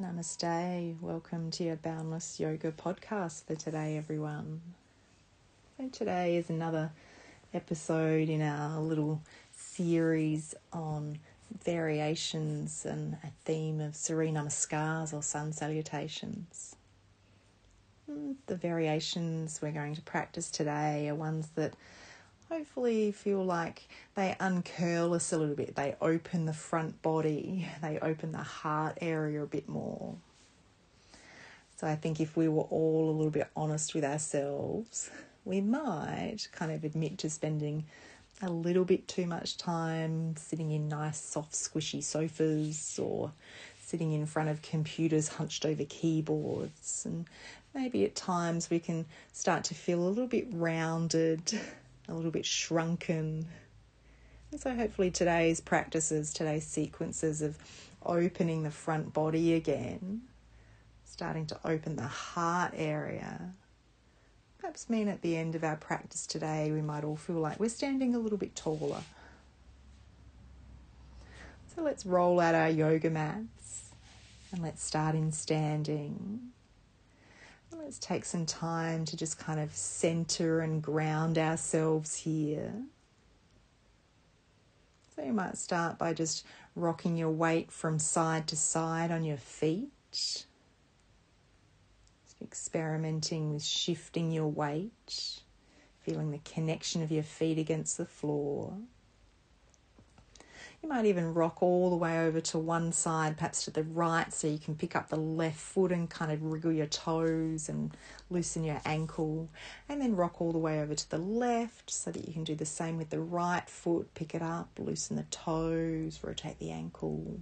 Namaste. Welcome to your Boundless Yoga podcast for today, everyone. So, today is another episode in our little series on variations and a theme of Surya Namaskars or sun salutations. Hmm, the variations we're going to practice today are ones that hopefully feel like they uncurl us a little bit. They open the front body, they open the heart area a bit more. So I think if we were all a little bit honest with ourselves, we might kind of admit to spending a little bit too much time sitting in nice, soft, squishy sofas or sitting in front of computers hunched over keyboards. And maybe at times we can start to feel a little bit rounded a little bit shrunken. And so, hopefully, today's practices, today's sequences of opening the front body again, starting to open the heart area, perhaps mean at the end of our practice today we might all feel like we're standing a little bit taller. So, let's roll out our yoga mats and let's start in standing. Let's take some time to just kind of center and ground ourselves here. So you might start by just rocking your weight from side to side on your feet. Just experimenting with shifting your weight, feeling the connection of your feet against the floor. You might even rock all the way over to one side, perhaps to the right, so you can pick up the left foot and kind of wriggle your toes and loosen your ankle. And then rock all the way over to the left so that you can do the same with the right foot. Pick it up, loosen the toes, rotate the ankle.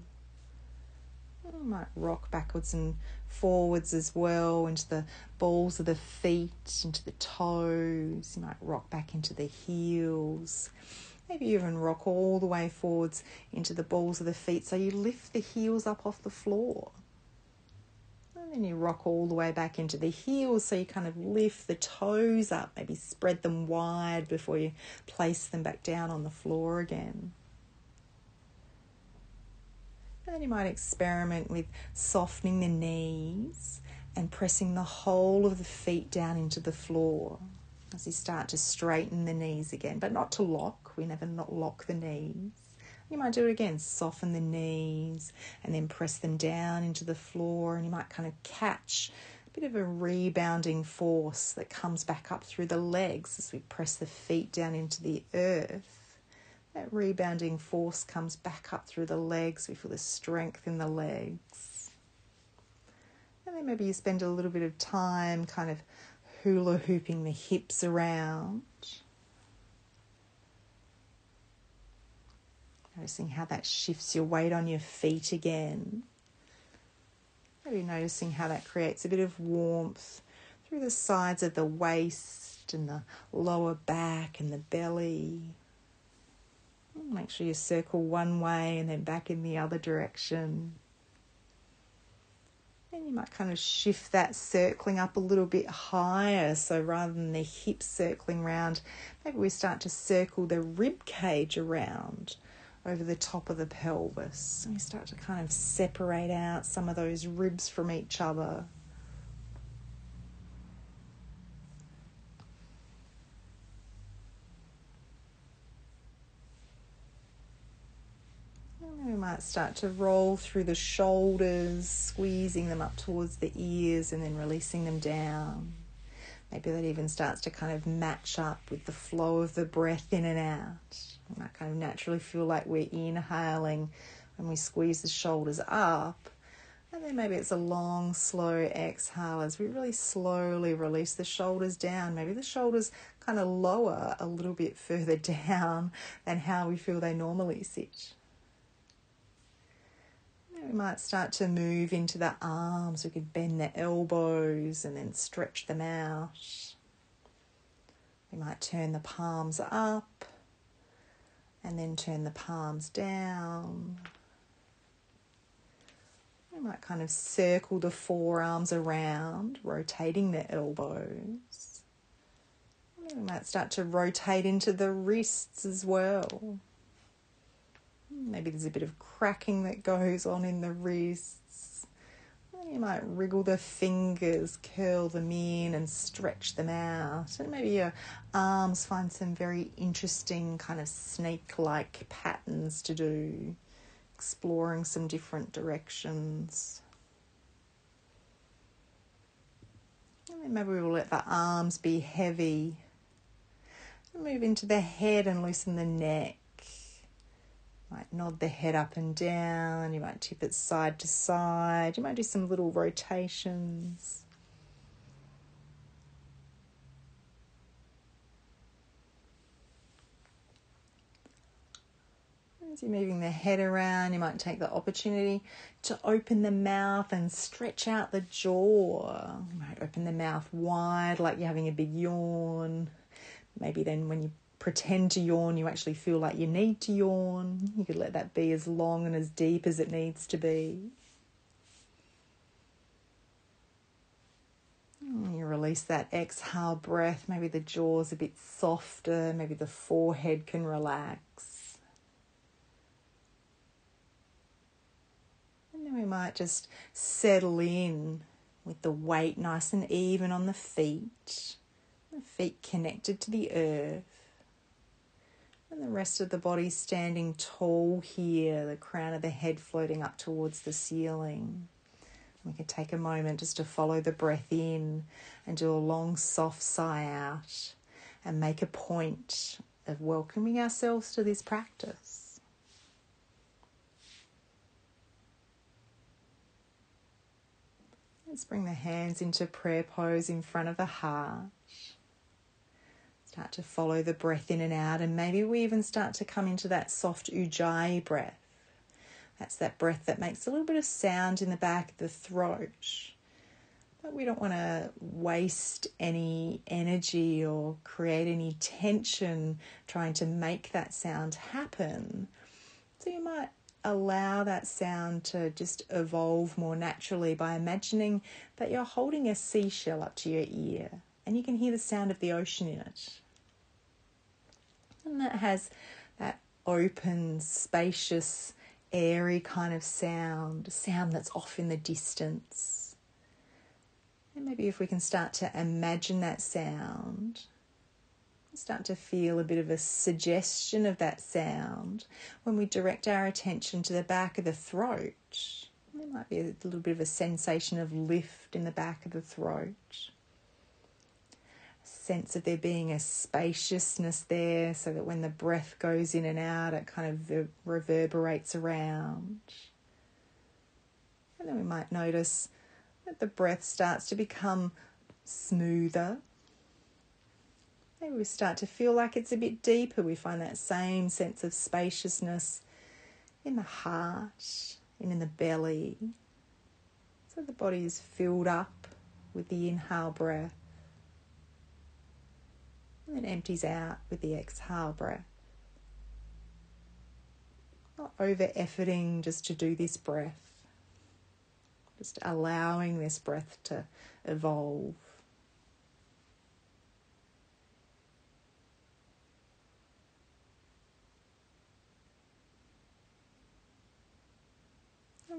You might rock backwards and forwards as well into the balls of the feet, into the toes. You might rock back into the heels. Maybe even rock all the way forwards into the balls of the feet so you lift the heels up off the floor. And then you rock all the way back into the heels so you kind of lift the toes up, maybe spread them wide before you place them back down on the floor again. And then you might experiment with softening the knees and pressing the whole of the feet down into the floor as you start to straighten the knees again, but not to lock. We never not lock the knees. You might do it again, soften the knees and then press them down into the floor, and you might kind of catch a bit of a rebounding force that comes back up through the legs as we press the feet down into the earth. That rebounding force comes back up through the legs. We feel the strength in the legs. And then maybe you spend a little bit of time kind of hula hooping the hips around. Noticing how that shifts your weight on your feet again. Maybe noticing how that creates a bit of warmth through the sides of the waist and the lower back and the belly. Make sure you circle one way and then back in the other direction. And you might kind of shift that circling up a little bit higher. So rather than the hips circling round, maybe we start to circle the rib cage around over the top of the pelvis. And we start to kind of separate out some of those ribs from each other. we might start to roll through the shoulders, squeezing them up towards the ears and then releasing them down. Maybe that even starts to kind of match up with the flow of the breath in and out. We might kind of naturally feel like we're inhaling when we squeeze the shoulders up. And then maybe it's a long, slow exhale as we really slowly release the shoulders down. Maybe the shoulders kind of lower a little bit further down than how we feel they normally sit. We might start to move into the arms. We could bend the elbows and then stretch them out. We might turn the palms up and then turn the palms down. We might kind of circle the forearms around, rotating the elbows. We might start to rotate into the wrists as well. Maybe there's a bit of cracking that goes on in the wrists. You might wriggle the fingers, curl them in, and stretch them out. And maybe your arms find some very interesting, kind of snake like patterns to do, exploring some different directions. And then maybe we'll let the arms be heavy. Move into the head and loosen the neck. Might nod the head up and down. You might tip it side to side. You might do some little rotations. As you're moving the head around, you might take the opportunity to open the mouth and stretch out the jaw. You might open the mouth wide like you're having a big yawn. Maybe then when you pretend to yawn, you actually feel like you need to yawn. You could let that be as long and as deep as it needs to be. Mm, you release that exhale breath. Maybe the jaw's a bit softer. Maybe the forehead can relax. And then we might just settle in with the weight nice and even on the feet. The feet connected to the earth. And the rest of the body standing tall here, the crown of the head floating up towards the ceiling. We can take a moment just to follow the breath in and do a long, soft sigh out and make a point of welcoming ourselves to this practice. Let's bring the hands into prayer pose in front of the heart. Start to follow the breath in and out, and maybe we even start to come into that soft ujjayi breath. That's that breath that makes a little bit of sound in the back of the throat. But we don't want to waste any energy or create any tension trying to make that sound happen. So you might allow that sound to just evolve more naturally by imagining that you're holding a seashell up to your ear and you can hear the sound of the ocean in it that has that open, spacious, airy kind of sound, sound that's off in the distance. And maybe if we can start to imagine that sound, start to feel a bit of a suggestion of that sound when we direct our attention to the back of the throat. There might be a little bit of a sensation of lift in the back of the throat sense of there being a spaciousness there so that when the breath goes in and out, it kind of reverberates around. And then we might notice that the breath starts to become smoother. Maybe we start to feel like it's a bit deeper. We find that same sense of spaciousness in the heart and in the belly. So the body is filled up with the inhale breath and then empties out with the exhale breath. Not over efforting just to do this breath, just allowing this breath to evolve.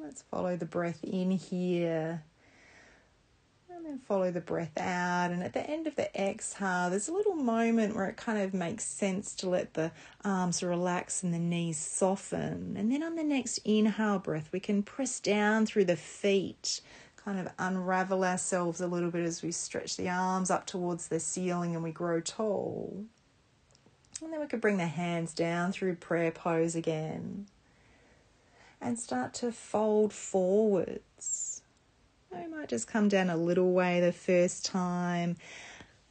Let's follow the breath in here and then follow the breath out. And at the end of the exhale, there's a little moment where it kind of makes sense to let the arms relax and the knees soften. And then on the next inhale breath, we can press down through the feet, kind of unravel ourselves a little bit as we stretch the arms up towards the ceiling and we grow tall. And then we could bring the hands down through prayer pose again and start to fold forwards I might just come down a little way the first time.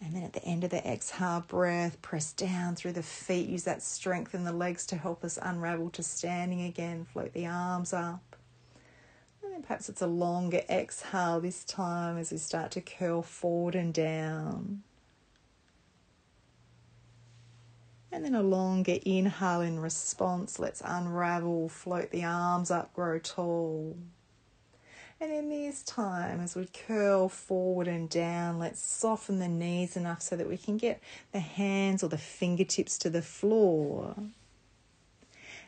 And then at the end of the exhale breath, press down through the feet. Use that strength in the legs to help us unravel to standing again. Float the arms up. And then perhaps it's a longer exhale this time as we start to curl forward and down. And then a longer inhale in response. Let's unravel, float the arms up, grow tall. And in this time, as we curl forward and down, let's soften the knees enough so that we can get the hands or the fingertips to the floor.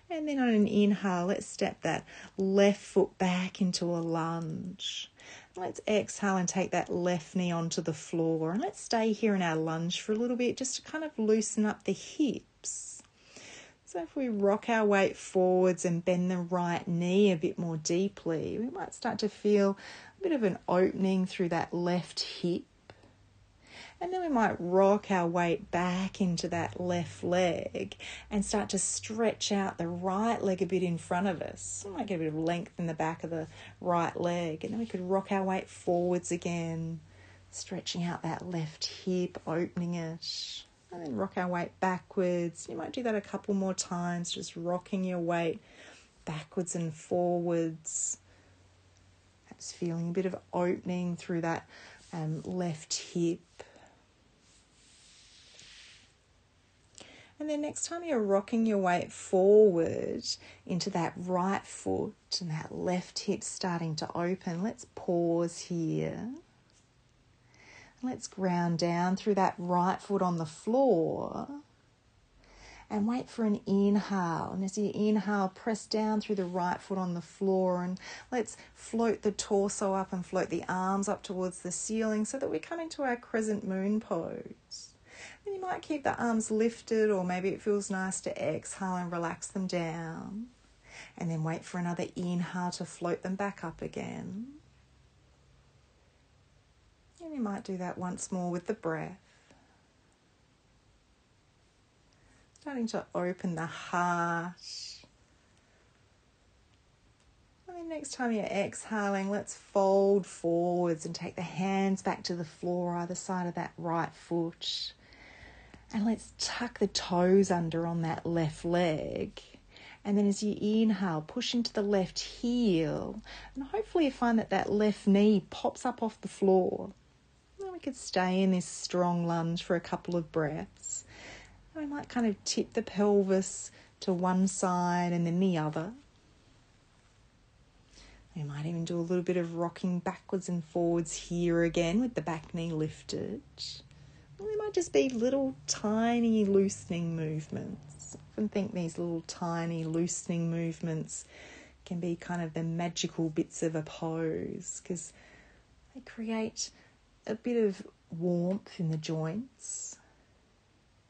And then on an inhale, let's step that left foot back into a lunge. Let's exhale and take that left knee onto the floor. And let's stay here in our lunge for a little bit just to kind of loosen up the hips. So if we rock our weight forwards and bend the right knee a bit more deeply, we might start to feel a bit of an opening through that left hip and then we might rock our weight back into that left leg and start to stretch out the right leg a bit in front of us. We might get a bit of length in the back of the right leg. And then we could rock our weight forwards again, stretching out that left hip, opening it. And then rock our weight backwards. You might do that a couple more times, just rocking your weight backwards and forwards. Perhaps feeling a bit of opening through that um, left hip And then next time you're rocking your weight forward into that right foot and that left hip starting to open, let's pause here. Let's ground down through that right foot on the floor and wait for an inhale. And as you inhale, press down through the right foot on the floor and let's float the torso up and float the arms up towards the ceiling so that we come into our crescent moon pose. And you might keep the arms lifted, or maybe it feels nice to exhale and relax them down. And then wait for another inhale to float them back up again. And you might do that once more with the breath. Starting to open the heart. And then next time you're exhaling, let's fold forwards and take the hands back to the floor, either side of that right foot. And let's tuck the toes under on that left leg. And then as you inhale, push into the left heel. And hopefully you find that that left knee pops up off the floor. We could stay in this strong lunge for a couple of breaths. We might kind of tip the pelvis to one side and then the other. We might even do a little bit of rocking backwards and forwards here again with the back knee lifted. They might just be little tiny loosening movements. I often think these little tiny loosening movements can be kind of the magical bits of a pose because they create a bit of warmth in the joints,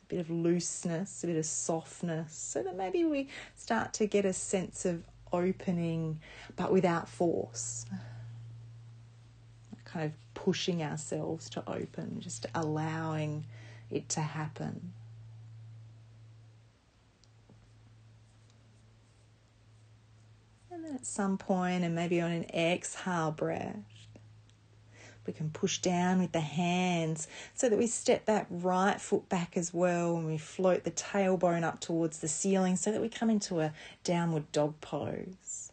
a bit of looseness, a bit of softness, so that maybe we start to get a sense of opening but without force kind of pushing ourselves to open, just allowing it to happen. And then at some point, and maybe on an exhale breath, we can push down with the hands so that we step that right foot back as well and we float the tailbone up towards the ceiling so that we come into a downward dog pose.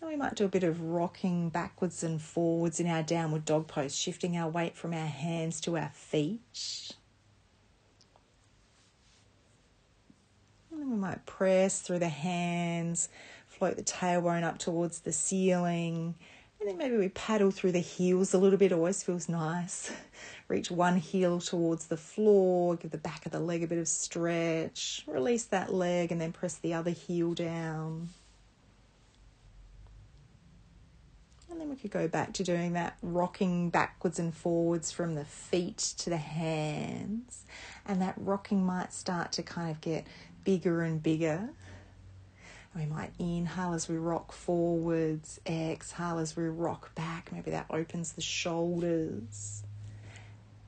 And we might do a bit of rocking backwards and forwards in our downward dog pose, shifting our weight from our hands to our feet. And then we might press through the hands, float the tailbone up towards the ceiling. And then maybe we paddle through the heels a little bit, always feels nice. Reach one heel towards the floor, give the back of the leg a bit of stretch, release that leg, and then press the other heel down. And then we could go back to doing that rocking backwards and forwards from the feet to the hands. And that rocking might start to kind of get bigger and bigger. We might inhale as we rock forwards, exhale as we rock back. Maybe that opens the shoulders.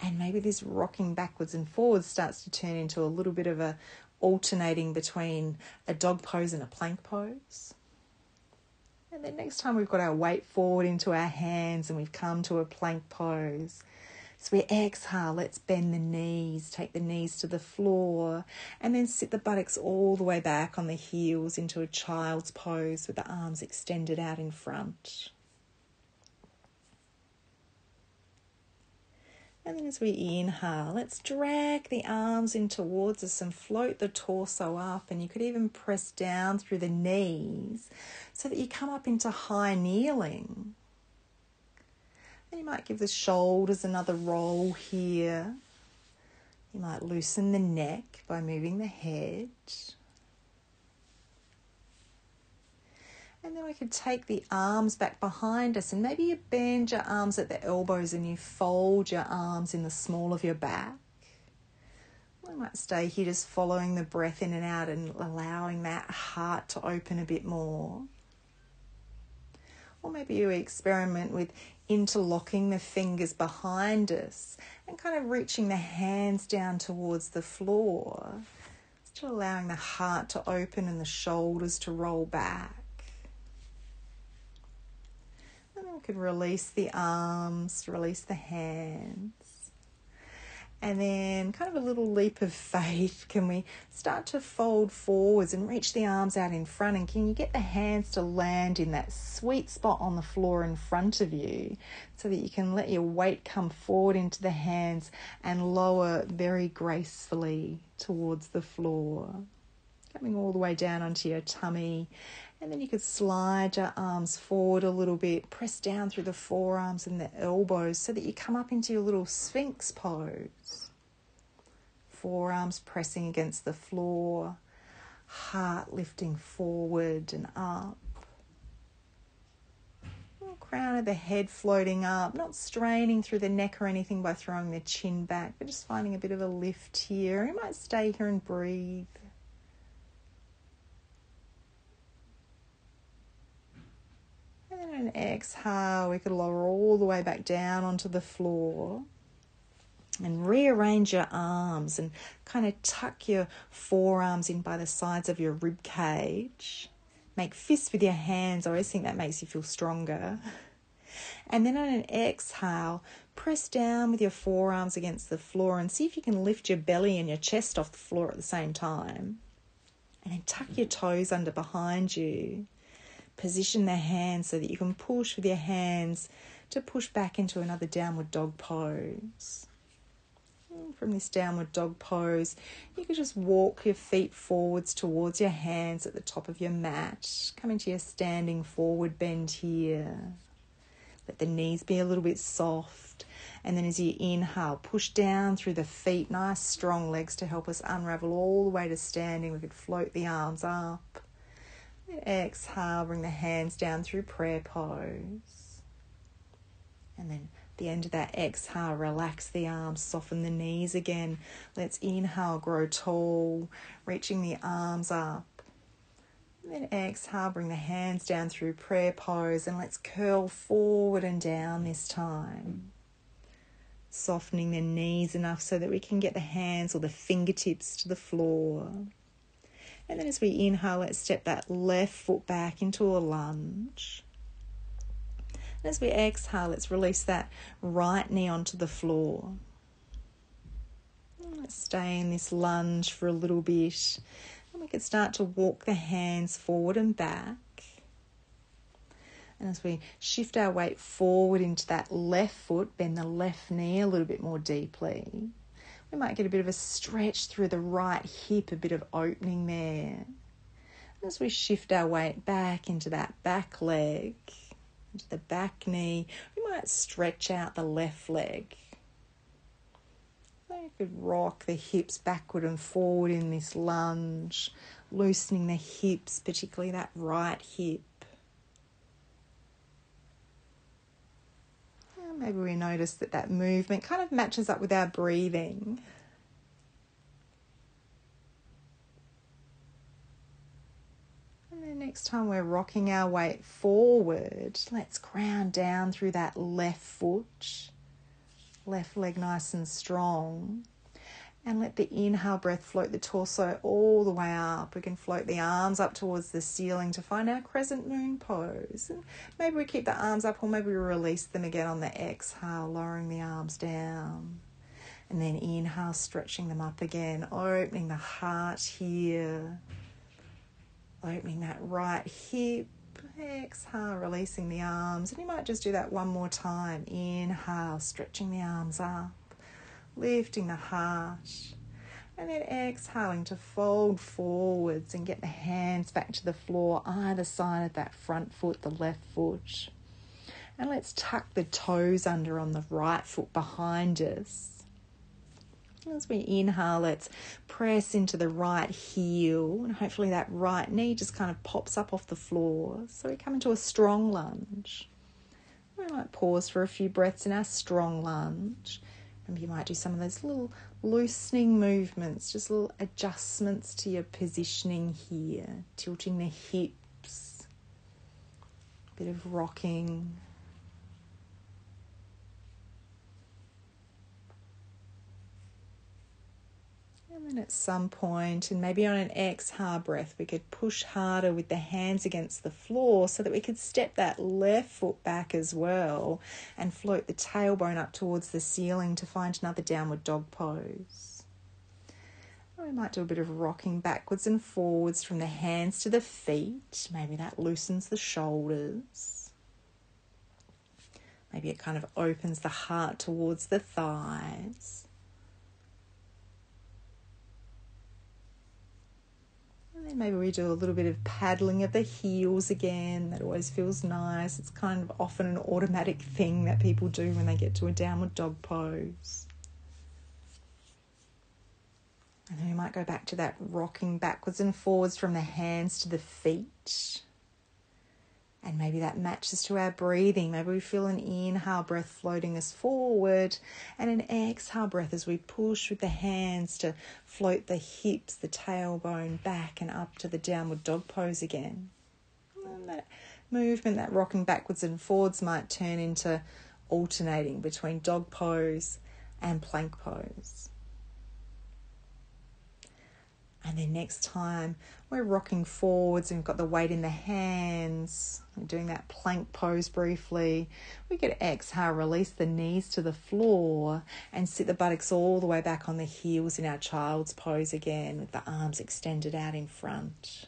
And maybe this rocking backwards and forwards starts to turn into a little bit of a alternating between a dog pose and a plank pose. And then next time we've got our weight forward into our hands and we've come to a plank pose. So we exhale, let's bend the knees, take the knees to the floor, and then sit the buttocks all the way back on the heels into a child's pose with the arms extended out in front. And then as we inhale, let's drag the arms in towards us and float the torso up. And you could even press down through the knees so that you come up into high kneeling. Then you might give the shoulders another roll here. You might loosen the neck by moving the head. And then we could take the arms back behind us and maybe you bend your arms at the elbows and you fold your arms in the small of your back. We might stay here just following the breath in and out and allowing that heart to open a bit more. Or maybe you experiment with interlocking the fingers behind us and kind of reaching the hands down towards the floor. Still allowing the heart to open and the shoulders to roll back. And then we could release the arms, release the hands. And then, kind of a little leap of faith, can we start to fold forwards and reach the arms out in front? And can you get the hands to land in that sweet spot on the floor in front of you so that you can let your weight come forward into the hands and lower very gracefully towards the floor? Coming all the way down onto your tummy and then you could slide your arms forward a little bit, press down through the forearms and the elbows so that you come up into your little sphinx pose. Forearms pressing against the floor, heart lifting forward and up. Crown of the head floating up, not straining through the neck or anything by throwing the chin back, but just finding a bit of a lift here. You might stay here and breathe. And exhale, we could lower all the way back down onto the floor. And rearrange your arms and kind of tuck your forearms in by the sides of your rib cage. Make fists with your hands. I always think that makes you feel stronger. And then on an exhale, press down with your forearms against the floor and see if you can lift your belly and your chest off the floor at the same time. And then tuck your toes under behind you position the hands so that you can push with your hands to push back into another downward dog pose. Mm, from this downward dog pose, you can just walk your feet forwards towards your hands at the top of your mat. Come into your standing forward bend here. Let the knees be a little bit soft. And then as you inhale, push down through the feet, nice strong legs to help us unravel all the way to standing. We could float the arms up. Exhale, bring the hands down through prayer pose. And then at the end of that exhale, relax the arms, soften the knees again. Let's inhale, grow tall, reaching the arms up. And then exhale, bring the hands down through prayer pose, and let's curl forward and down this time. Softening the knees enough so that we can get the hands or the fingertips to the floor. And then as we inhale, let's step that left foot back into a lunge. And as we exhale, let's release that right knee onto the floor. let's stay in this lunge for a little bit. And we can start to walk the hands forward and back. And as we shift our weight forward into that left foot, bend the left knee a little bit more deeply. We might get a bit of a stretch through the right hip, a bit of opening there. As we shift our weight back into that back leg, into the back knee, we might stretch out the left leg. You could rock the hips backward and forward in this lunge, loosening the hips, particularly that right hip. Maybe we notice that that movement kind of matches up with our breathing. And then next time we're rocking our weight forward, let's ground down through that left foot, left leg nice and strong. And let the inhale breath float the torso all the way up. We can float the arms up towards the ceiling to find our crescent moon pose. And maybe we keep the arms up, or maybe we release them again on the exhale, lowering the arms down. And then inhale, stretching them up again, opening the heart here, opening that right hip. Exhale, releasing the arms. And you might just do that one more time. Inhale, stretching the arms up lifting the heart. And then exhaling to fold forwards and get the hands back to the floor, either side of that front foot, the left foot. And let's tuck the toes under on the right foot behind us. As we inhale, let's press into the right heel, and hopefully that right knee just kind of pops up off the floor. So we come into a strong lunge. We might pause for a few breaths in our strong lunge. You might do some of those little loosening movements, just little adjustments to your positioning here, tilting the hips, a bit of rocking. And then at some point, and maybe on an exhale breath, we could push harder with the hands against the floor so that we could step that left foot back as well and float the tailbone up towards the ceiling to find another downward dog pose. We might do a bit of rocking backwards and forwards from the hands to the feet. Maybe that loosens the shoulders. Maybe it kind of opens the heart towards the thighs. And then maybe we do a little bit of paddling of the heels again. That always feels nice. It's kind of often an automatic thing that people do when they get to a downward dog pose. And then we might go back to that rocking backwards and forwards from the hands to the feet. And maybe that matches to our breathing. Maybe we feel an inhale breath floating us forward and an exhale breath as we push with the hands to float the hips, the tailbone back and up to the downward dog pose again. And that movement, that rocking backwards and forwards, might turn into alternating between dog pose and plank pose. And then next time we're rocking forwards and we've got the weight in the hands, we're doing that plank pose briefly. We could exhale, release the knees to the floor and sit the buttocks all the way back on the heels in our child's pose again with the arms extended out in front.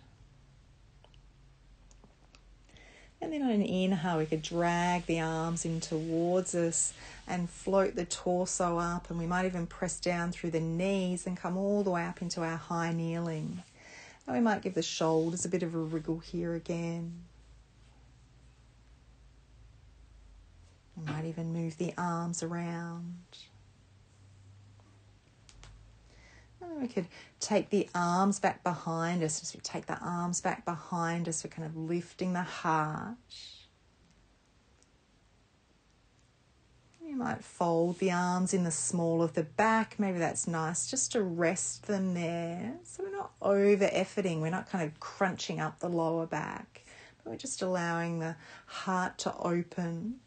And then on an inhale, we could drag the arms in towards us and float the torso up. And we might even press down through the knees and come all the way up into our high kneeling. And we might give the shoulders a bit of a wriggle here again. We might even move the arms around. We could take the arms back behind us as we take the arms back behind us, we're kind of lifting the heart. You might fold the arms in the small of the back. Maybe that's nice just to rest them there. So we're not over efforting, we're not kind of crunching up the lower back, but we're just allowing the heart to open.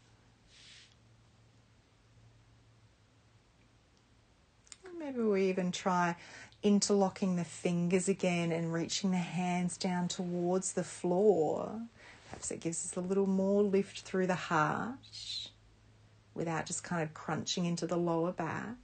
Maybe we even try interlocking the fingers again and reaching the hands down towards the floor. Perhaps it gives us a little more lift through the heart without just kind of crunching into the lower back.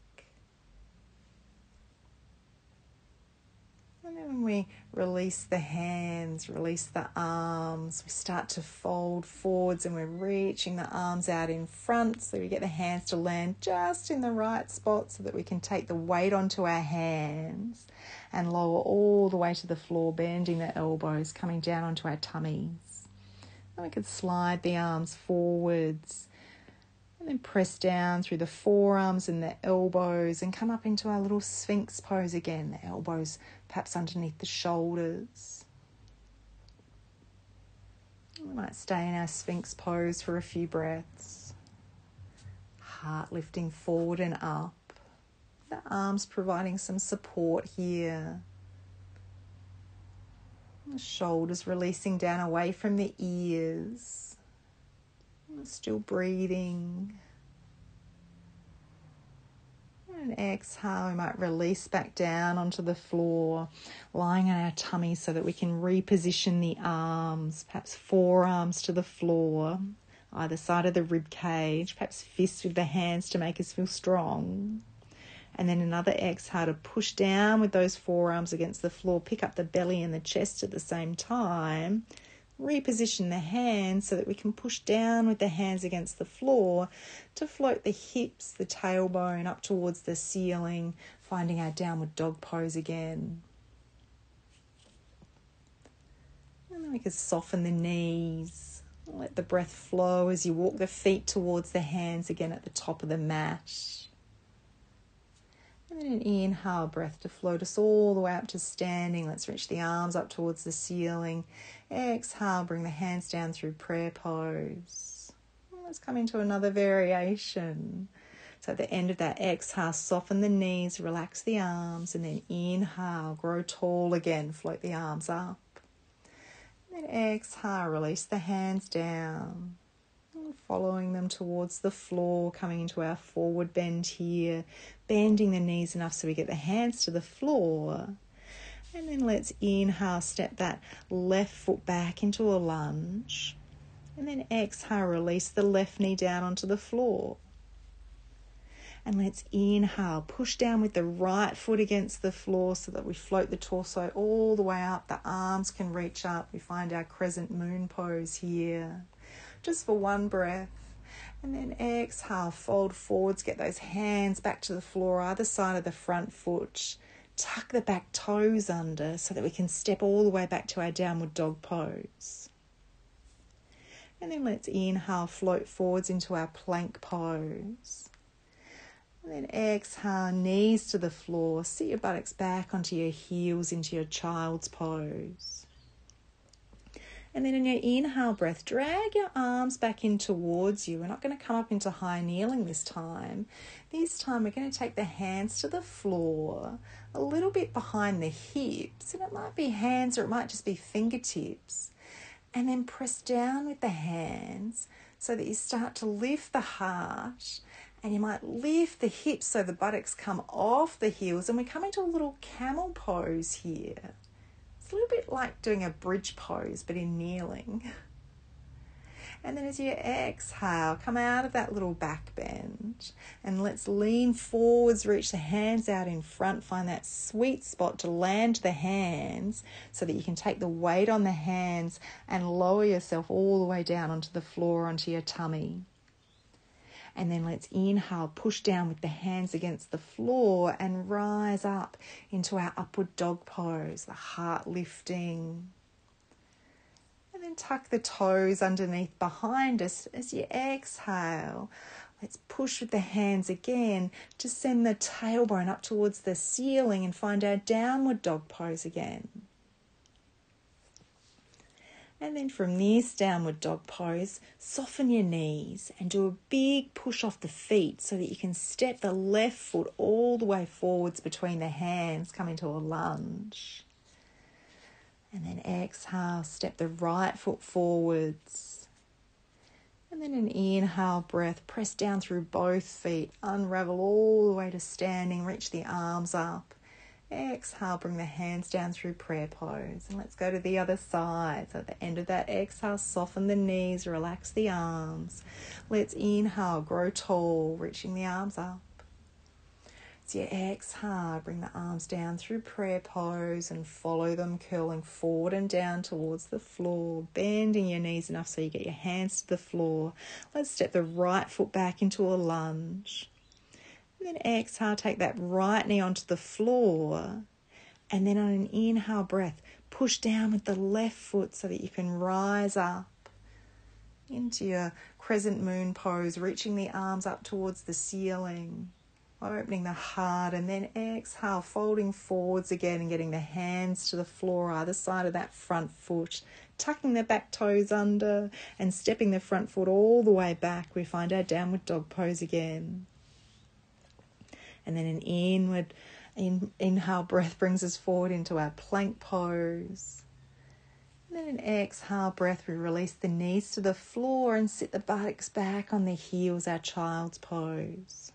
And then when we release the hands, release the arms, we start to fold forwards and we're reaching the arms out in front so we get the hands to land just in the right spot so that we can take the weight onto our hands and lower all the way to the floor, bending the elbows, coming down onto our tummies. And we could slide the arms forwards and then press down through the forearms and the elbows and come up into our little sphinx pose again. The elbows perhaps underneath the shoulders. We might stay in our sphinx pose for a few breaths. Heart lifting forward and up. The arms providing some support here. The shoulders releasing down away from the ears. Still breathing. And exhale, we might release back down onto the floor, lying on our tummy so that we can reposition the arms, perhaps forearms to the floor, either side of the rib cage, perhaps fists with the hands to make us feel strong. And then another exhale to push down with those forearms against the floor, pick up the belly and the chest at the same time reposition the hands so that we can push down with the hands against the floor to float the hips, the tailbone up towards the ceiling, finding our downward dog pose again. And then we can soften the knees. Let the breath flow as you walk the feet towards the hands again at the top of the mat. And an inhale breath to float us all the way up to standing. Let's reach the arms up towards the ceiling. Exhale, bring the hands down through prayer pose. Let's come into another variation. So at the end of that exhale, soften the knees, relax the arms, and then inhale, grow tall again, float the arms up. And then exhale, release the hands down following them towards the floor, coming into our forward bend here, bending the knees enough so we get the hands to the floor. And then let's inhale, step that left foot back into a lunge. And then exhale, release the left knee down onto the floor. And let's inhale, push down with the right foot against the floor so that we float the torso all the way up. The arms can reach up. We find our crescent moon pose here just for one breath. And then exhale, fold forwards, get those hands back to the floor, either side of the front foot. Tuck the back toes under so that we can step all the way back to our downward dog pose. And then let's inhale, float forwards into our plank pose. And then exhale, knees to the floor. Sit your buttocks back onto your heels into your child's pose. And then in your inhale breath, drag your arms back in towards you. We're not going to come up into high kneeling this time. This time we're going to take the hands to the floor, a little bit behind the hips. And it might be hands or it might just be fingertips. And then press down with the hands so that you start to lift the heart and you might lift the hips so the buttocks come off the heels and we come into a little camel pose here a little bit like doing a bridge pose, but in kneeling. And then as you exhale, come out of that little back bend and let's lean forwards, reach the hands out in front, find that sweet spot to land the hands so that you can take the weight on the hands and lower yourself all the way down onto the floor, onto your tummy. And then let's inhale, push down with the hands against the floor and rise up into our upward dog pose, the heart lifting. And then tuck the toes underneath behind us as you exhale. Let's push with the hands again to send the tailbone up towards the ceiling and find our downward dog pose again. And then from this downward dog pose, soften your knees and do a big push off the feet so that you can step the left foot all the way forwards between the hands, come into a lunge. And then exhale, step the right foot forwards. And then an inhale breath, press down through both feet, unravel all the way to standing, reach the arms up. Exhale, bring the hands down through prayer pose. And let's go to the other side. So at the end of that exhale, soften the knees, relax the arms. Let's inhale, grow tall, reaching the arms up. So you exhale, bring the arms down through prayer pose and follow them, curling forward and down towards the floor, bending your knees enough so you get your hands to the floor. Let's step the right foot back into a lunge. And then exhale, take that right knee onto the floor. And then on an inhale breath, push down with the left foot so that you can rise up into your crescent moon pose, reaching the arms up towards the ceiling, opening the heart, and then exhale, folding forwards again and getting the hands to the floor either side of that front foot, tucking the back toes under and stepping the front foot all the way back. We find our downward dog pose again and then an inward in, inhale breath brings us forward into our plank pose. And then an exhale breath, we release the knees to the floor and sit the buttocks back on the heels, our child's pose.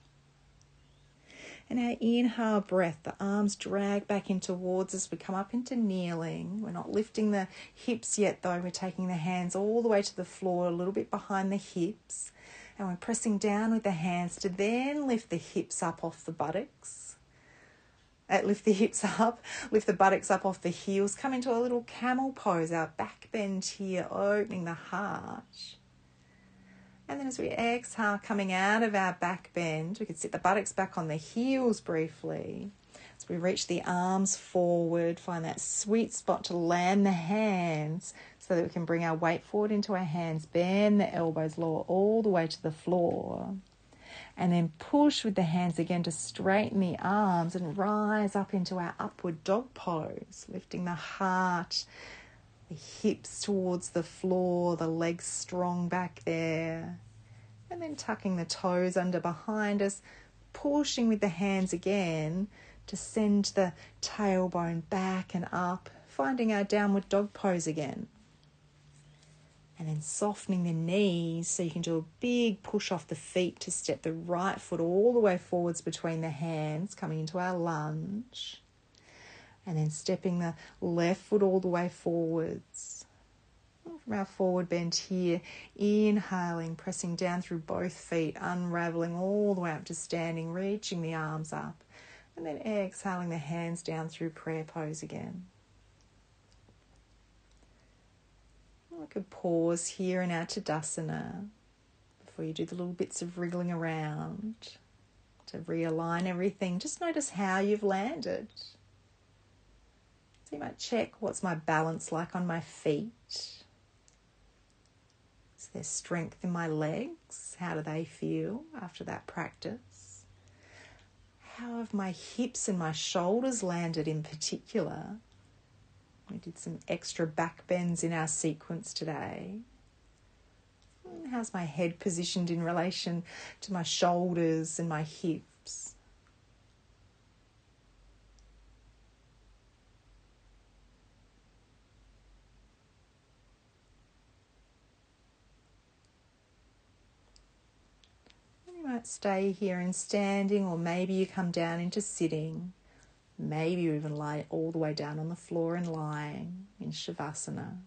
And our inhale breath, the arms drag back in towards us. We come up into kneeling. We're not lifting the hips yet, though. We're taking the hands all the way to the floor, a little bit behind the hips. And we're pressing down with the hands to then lift the hips up off the buttocks. Uh, lift the hips up, lift the buttocks up off the heels, come into a little camel pose, our back bend here, opening the heart. And then as we exhale, coming out of our back bend, we can sit the buttocks back on the heels briefly. As we reach the arms forward, find that sweet spot to land the hands so that we can bring our weight forward into our hands, bend the elbows, lower all the way to the floor. And then push with the hands again to straighten the arms and rise up into our upward dog pose, lifting the heart, the hips towards the floor, the legs strong back there. And then tucking the toes under behind us, pushing with the hands again to send the tailbone back and up, finding our downward dog pose again. And then softening the knees so you can do a big push off the feet to step the right foot all the way forwards between the hands, coming into our lunge. And then stepping the left foot all the way forwards. From our forward bend here, inhaling, pressing down through both feet, unraveling all the way up to standing, reaching the arms up. And then exhaling the hands down through prayer pose again. I could pause here in our Tadasana before you do the little bits of wriggling around to realign everything. Just notice how you've landed. So you might check what's my balance like on my feet. Is there strength in my legs? How do they feel after that practice? How have my hips and my shoulders landed in particular? We did some extra back bends in our sequence today. How's my head positioned in relation to my shoulders and my hips? You might stay here in standing, or maybe you come down into sitting. Maybe you even lie all the way down on the floor and lying in Shavasana.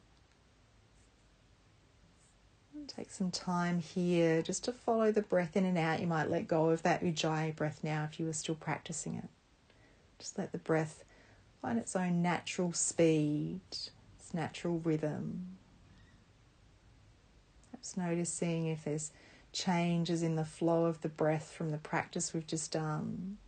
Take some time here just to follow the breath in and out. You might let go of that Ujjayi breath now if you were still practicing it. Just let the breath find its own natural speed, its natural rhythm. Perhaps noticing if there's changes in the flow of the breath from the practice we've just done.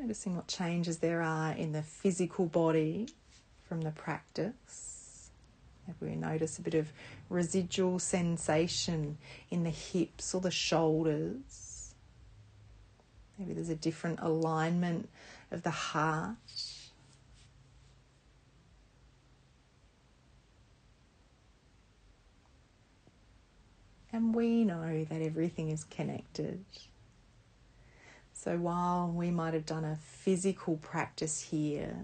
Noticing what changes there are in the physical body from the practice. Maybe we notice a bit of residual sensation in the hips or the shoulders. Maybe there's a different alignment of the heart. And we know that everything is connected. So while we might have done a physical practice here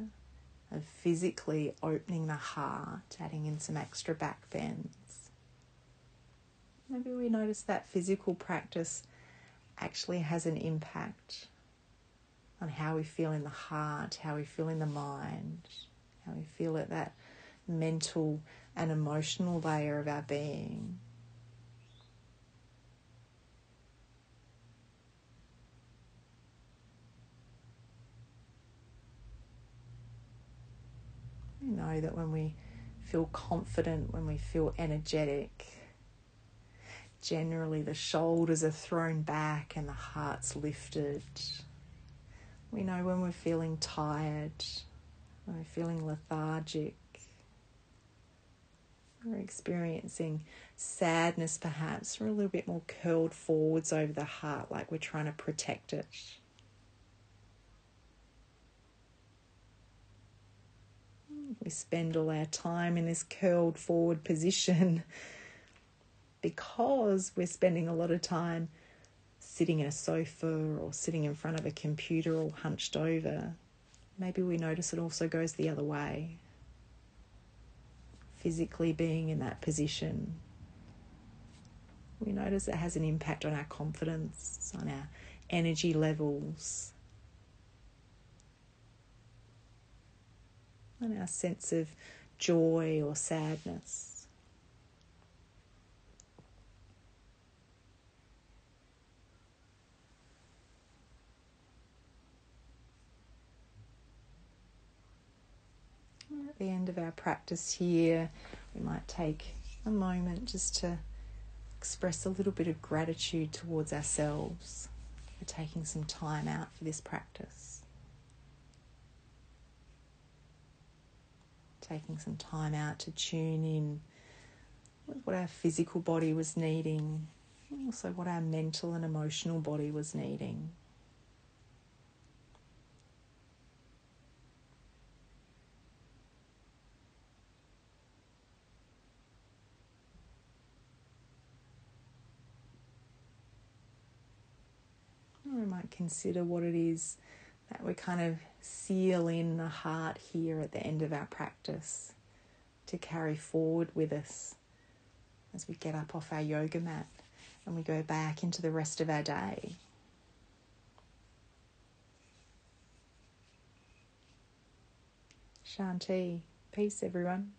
of physically opening the heart, adding in some extra back bends, maybe we notice that physical practice actually has an impact on how we feel in the heart, how we feel in the mind, how we feel at that mental and emotional layer of our being. We know that when we feel confident, when we feel energetic, generally the shoulders are thrown back and the heart's lifted. We know when we're feeling tired, when we're feeling lethargic, we're experiencing sadness perhaps, we're a little bit more curled forwards over the heart like we're trying to protect it. We spend all our time in this curled forward position because we're spending a lot of time sitting in a sofa or sitting in front of a computer or hunched over. Maybe we notice it also goes the other way. Physically being in that position, we notice it has an impact on our confidence, on our energy levels, and our sense of joy or sadness. At the end of our practice here, we might take a moment just to express a little bit of gratitude towards ourselves for taking some time out for this practice. Taking some time out to tune in with what our physical body was needing, also what our mental and emotional body was needing. we might consider what it is that we're kind of seal in the heart here at the end of our practice to carry forward with us as we get up off our yoga mat and we go back into the rest of our day. Shanti. Peace, everyone.